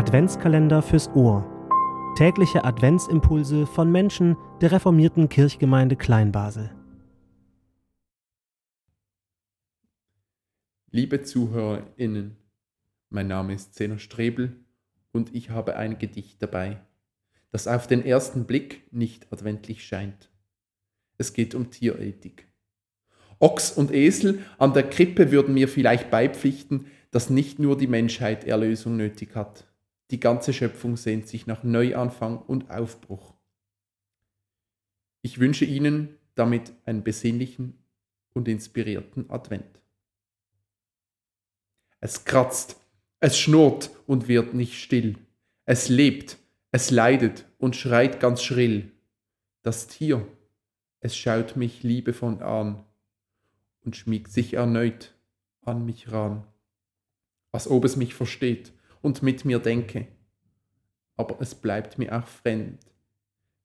Adventskalender fürs Ohr. Tägliche Adventsimpulse von Menschen der reformierten Kirchgemeinde Kleinbasel. Liebe ZuhörerInnen, mein Name ist Zeno Strebel und ich habe ein Gedicht dabei, das auf den ersten Blick nicht adventlich scheint. Es geht um Tierethik. Ochs und Esel an der Krippe würden mir vielleicht beipflichten, dass nicht nur die Menschheit Erlösung nötig hat. Die ganze Schöpfung sehnt sich nach Neuanfang und Aufbruch. Ich wünsche Ihnen damit einen besinnlichen und inspirierten Advent. Es kratzt, es schnurrt und wird nicht still. Es lebt, es leidet und schreit ganz schrill. Das Tier, es schaut mich liebevoll an und schmiegt sich erneut an mich ran, als ob es mich versteht und mit mir denke. Aber es bleibt mir auch fremd,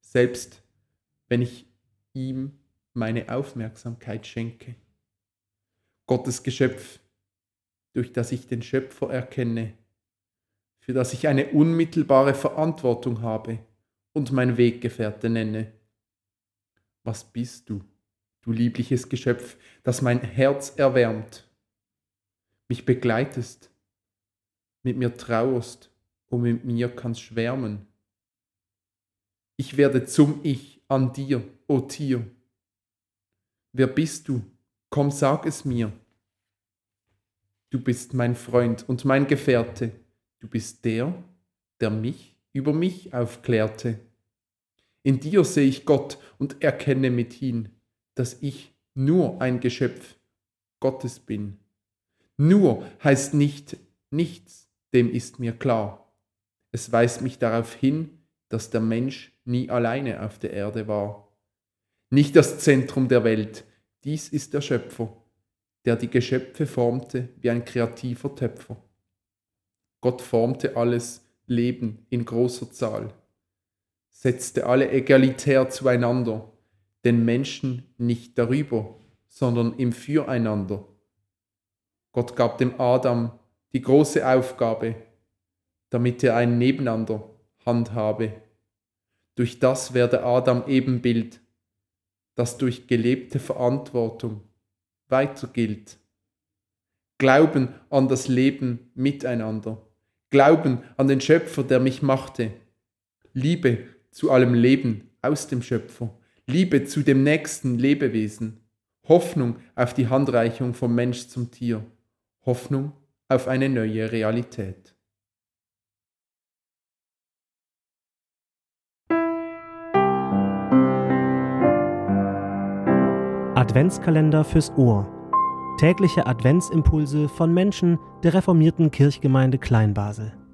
selbst wenn ich ihm meine Aufmerksamkeit schenke. Gottes Geschöpf, durch das ich den Schöpfer erkenne, für das ich eine unmittelbare Verantwortung habe und mein Weggefährte nenne. Was bist du, du liebliches Geschöpf, das mein Herz erwärmt, mich begleitest, mit mir trauerst und mit mir kannst schwärmen. Ich werde zum Ich an dir, o Tier. Wer bist du? Komm, sag es mir. Du bist mein Freund und mein Gefährte. Du bist der, der mich über mich aufklärte. In dir sehe ich Gott und erkenne mithin, dass ich nur ein Geschöpf Gottes bin. Nur heißt nicht nichts, dem ist mir klar. Es weist mich darauf hin, dass der Mensch nie alleine auf der Erde war. Nicht das Zentrum der Welt, dies ist der Schöpfer, der die Geschöpfe formte wie ein kreativer Töpfer. Gott formte alles Leben in großer Zahl, setzte alle egalitär zueinander, den Menschen nicht darüber, sondern im Füreinander. Gott gab dem Adam die große Aufgabe, damit er ein Nebeneinander handhabe. Durch das werde Adam Ebenbild, das durch gelebte Verantwortung weiter gilt. Glauben an das Leben miteinander. Glauben an den Schöpfer, der mich machte. Liebe zu allem Leben aus dem Schöpfer. Liebe zu dem nächsten Lebewesen. Hoffnung auf die Handreichung vom Mensch zum Tier. Hoffnung auf eine neue Realität. Adventskalender fürs Ohr. Tägliche Adventsimpulse von Menschen der reformierten Kirchgemeinde Kleinbasel.